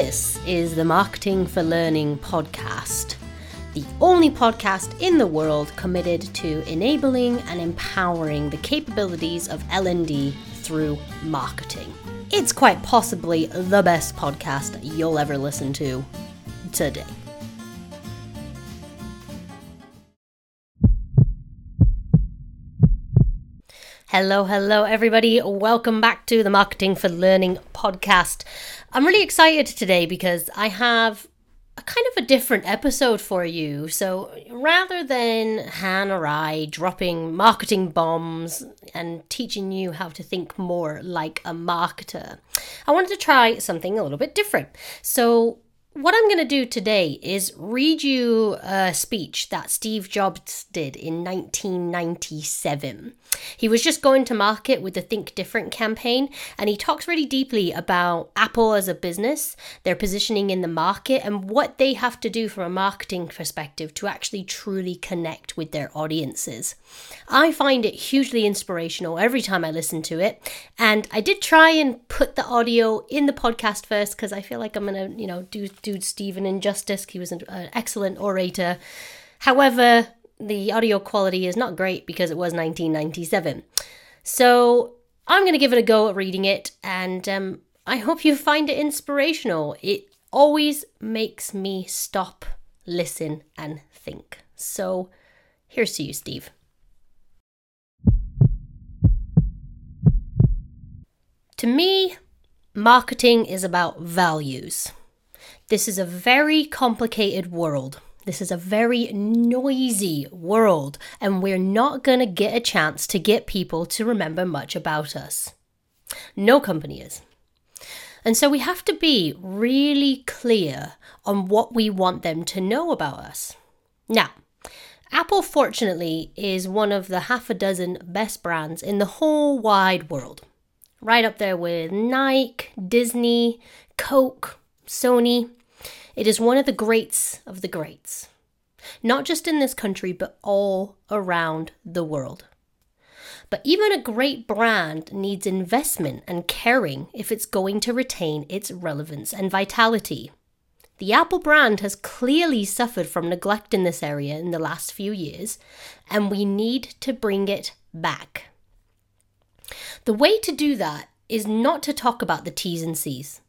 This is the Marketing for Learning podcast, the only podcast in the world committed to enabling and empowering the capabilities of L&D through marketing. It's quite possibly the best podcast you'll ever listen to today. Hello, hello, everybody. Welcome back to the Marketing for Learning podcast. I'm really excited today because I have a kind of a different episode for you. So rather than Han or I dropping marketing bombs and teaching you how to think more like a marketer, I wanted to try something a little bit different. So what I'm going to do today is read you a speech that Steve Jobs did in 1997. He was just going to market with the Think Different campaign, and he talks really deeply about Apple as a business, their positioning in the market, and what they have to do from a marketing perspective to actually truly connect with their audiences. I find it hugely inspirational every time I listen to it, and I did try and put the audio in the podcast first because I feel like I'm going to, you know, do do Steve an injustice. He was an, an excellent orator. However, the audio quality is not great because it was 1997. So I'm going to give it a go at reading it, and um, I hope you find it inspirational. It always makes me stop, listen, and think. So here's to you, Steve. To me, marketing is about values. This is a very complicated world. This is a very noisy world, and we're not going to get a chance to get people to remember much about us. No company is. And so we have to be really clear on what we want them to know about us. Now, Apple, fortunately, is one of the half a dozen best brands in the whole wide world. Right up there with Nike, Disney, Coke, Sony, it is one of the greats of the greats, not just in this country, but all around the world. But even a great brand needs investment and caring if it's going to retain its relevance and vitality. The Apple brand has clearly suffered from neglect in this area in the last few years, and we need to bring it back. The way to do that is not to talk about the T's and C's.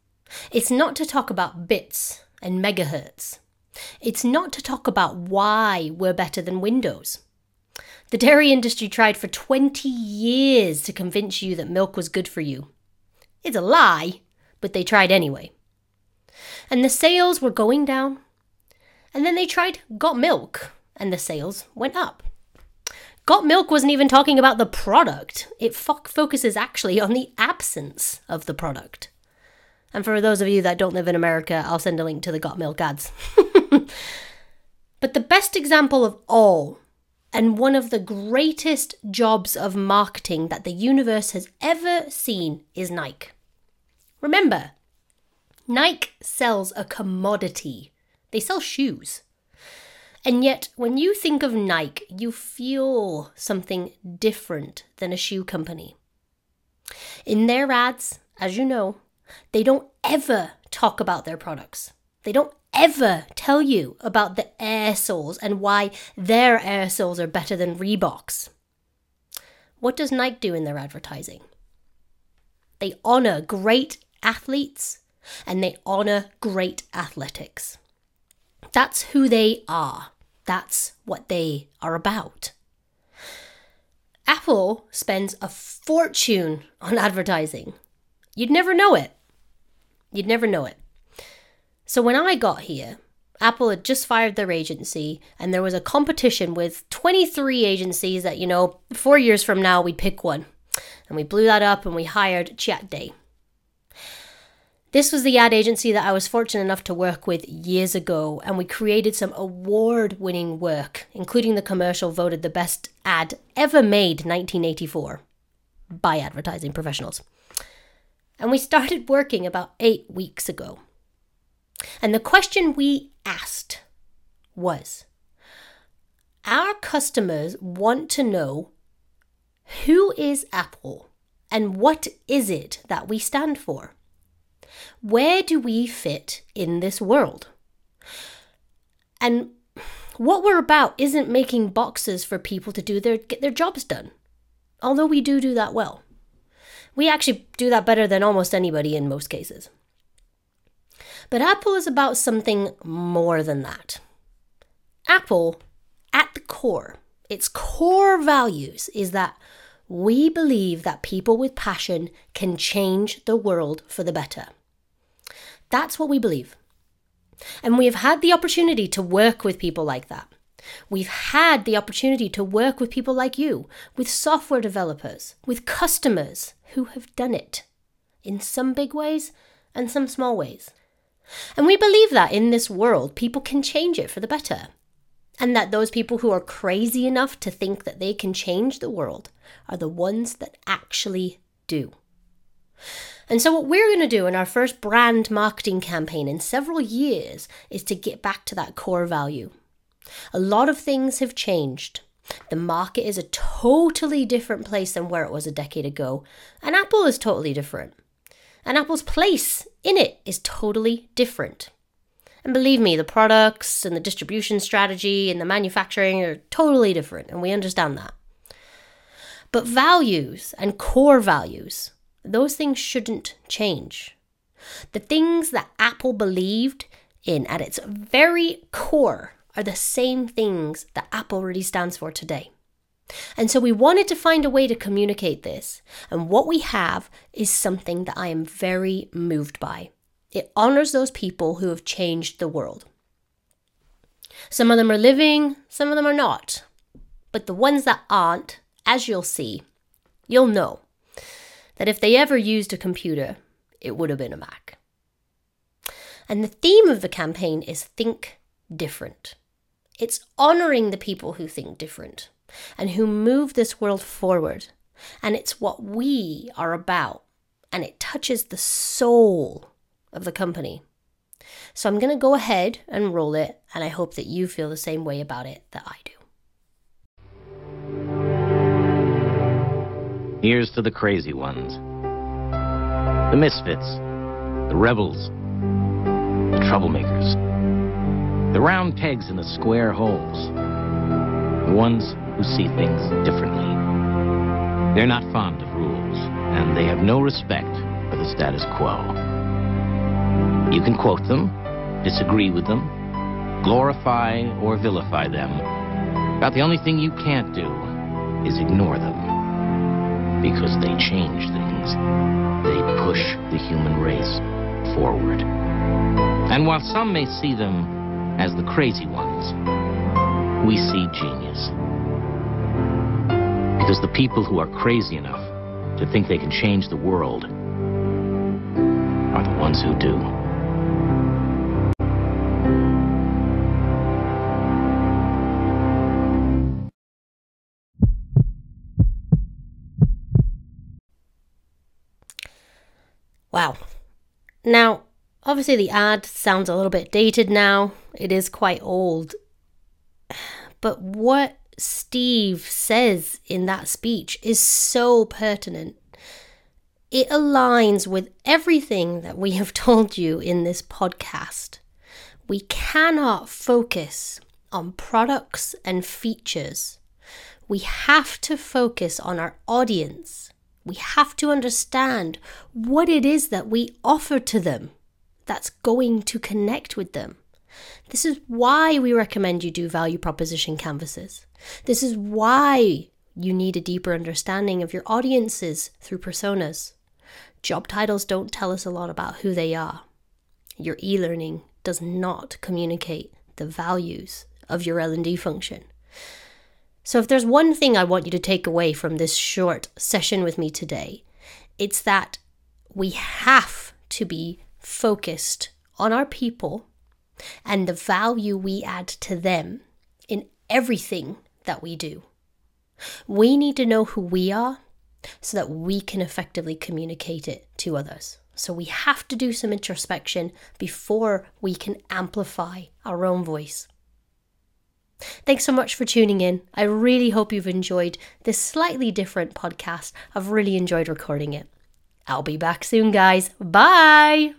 It's not to talk about bits and megahertz. It's not to talk about why we're better than Windows. The dairy industry tried for 20 years to convince you that milk was good for you. It's a lie, but they tried anyway. And the sales were going down. And then they tried Got Milk, and the sales went up. Got Milk wasn't even talking about the product, it fo- focuses actually on the absence of the product. And for those of you that don't live in America, I'll send a link to the Got Milk ads. but the best example of all, and one of the greatest jobs of marketing that the universe has ever seen, is Nike. Remember, Nike sells a commodity, they sell shoes. And yet, when you think of Nike, you feel something different than a shoe company. In their ads, as you know, they don't ever talk about their products. They don't ever tell you about the air soles and why their air soles are better than Reebok's. What does Nike do in their advertising? They honor great athletes and they honor great athletics. That's who they are. That's what they are about. Apple spends a fortune on advertising. You'd never know it. You'd never know it. So when I got here, Apple had just fired their agency, and there was a competition with 23 agencies that, you know, four years from now, we'd pick one. And we blew that up and we hired Chiat Day. This was the ad agency that I was fortunate enough to work with years ago, and we created some award winning work, including the commercial voted the best ad ever made 1984 by advertising professionals and we started working about eight weeks ago. And the question we asked was Our customers want to know who is Apple and what is it that we stand for? Where do we fit in this world? And what we're about isn't making boxes for people to do their get their jobs done. Although we do do that well. We actually do that better than almost anybody in most cases. But Apple is about something more than that. Apple, at the core, its core values is that we believe that people with passion can change the world for the better. That's what we believe. And we have had the opportunity to work with people like that. We've had the opportunity to work with people like you, with software developers, with customers who have done it in some big ways and some small ways. And we believe that in this world, people can change it for the better and that those people who are crazy enough to think that they can change the world are the ones that actually do. And so, what we're going to do in our first brand marketing campaign in several years is to get back to that core value. A lot of things have changed. The market is a totally different place than where it was a decade ago, and Apple is totally different. And Apple's place in it is totally different. And believe me, the products and the distribution strategy and the manufacturing are totally different, and we understand that. But values and core values, those things shouldn't change. The things that Apple believed in at its very core are the same things that Apple really stands for today. And so we wanted to find a way to communicate this. And what we have is something that I am very moved by. It honors those people who have changed the world. Some of them are living, some of them are not. But the ones that aren't, as you'll see, you'll know that if they ever used a computer, it would have been a Mac. And the theme of the campaign is Think Different. It's honoring the people who think different and who move this world forward. And it's what we are about. And it touches the soul of the company. So I'm going to go ahead and roll it, and I hope that you feel the same way about it that I do. Here's to the crazy ones the misfits, the rebels, the troublemakers, the round pegs in the square holes, the ones who see things differently. They're not fond of rules, and they have no respect for the status quo. You can quote them, disagree with them, glorify or vilify them. About the only thing you can't do is ignore them. Because they change things. They push the human race forward. And while some may see them as the crazy ones, we see genius. Because the people who are crazy enough to think they can change the world are the ones who do. Wow. Now, obviously, the ad sounds a little bit dated now. It is quite old. But what Steve says in that speech is so pertinent. It aligns with everything that we have told you in this podcast. We cannot focus on products and features. We have to focus on our audience we have to understand what it is that we offer to them that's going to connect with them. This is why we recommend you do value proposition canvases. This is why you need a deeper understanding of your audiences through personas. Job titles don't tell us a lot about who they are. Your e-learning does not communicate the values of your L&D function. So, if there's one thing I want you to take away from this short session with me today, it's that we have to be focused on our people and the value we add to them in everything that we do. We need to know who we are so that we can effectively communicate it to others. So we have to do some introspection before we can amplify our own voice. Thanks so much for tuning in. I really hope you've enjoyed this slightly different podcast. I've really enjoyed recording it. I'll be back soon, guys. Bye.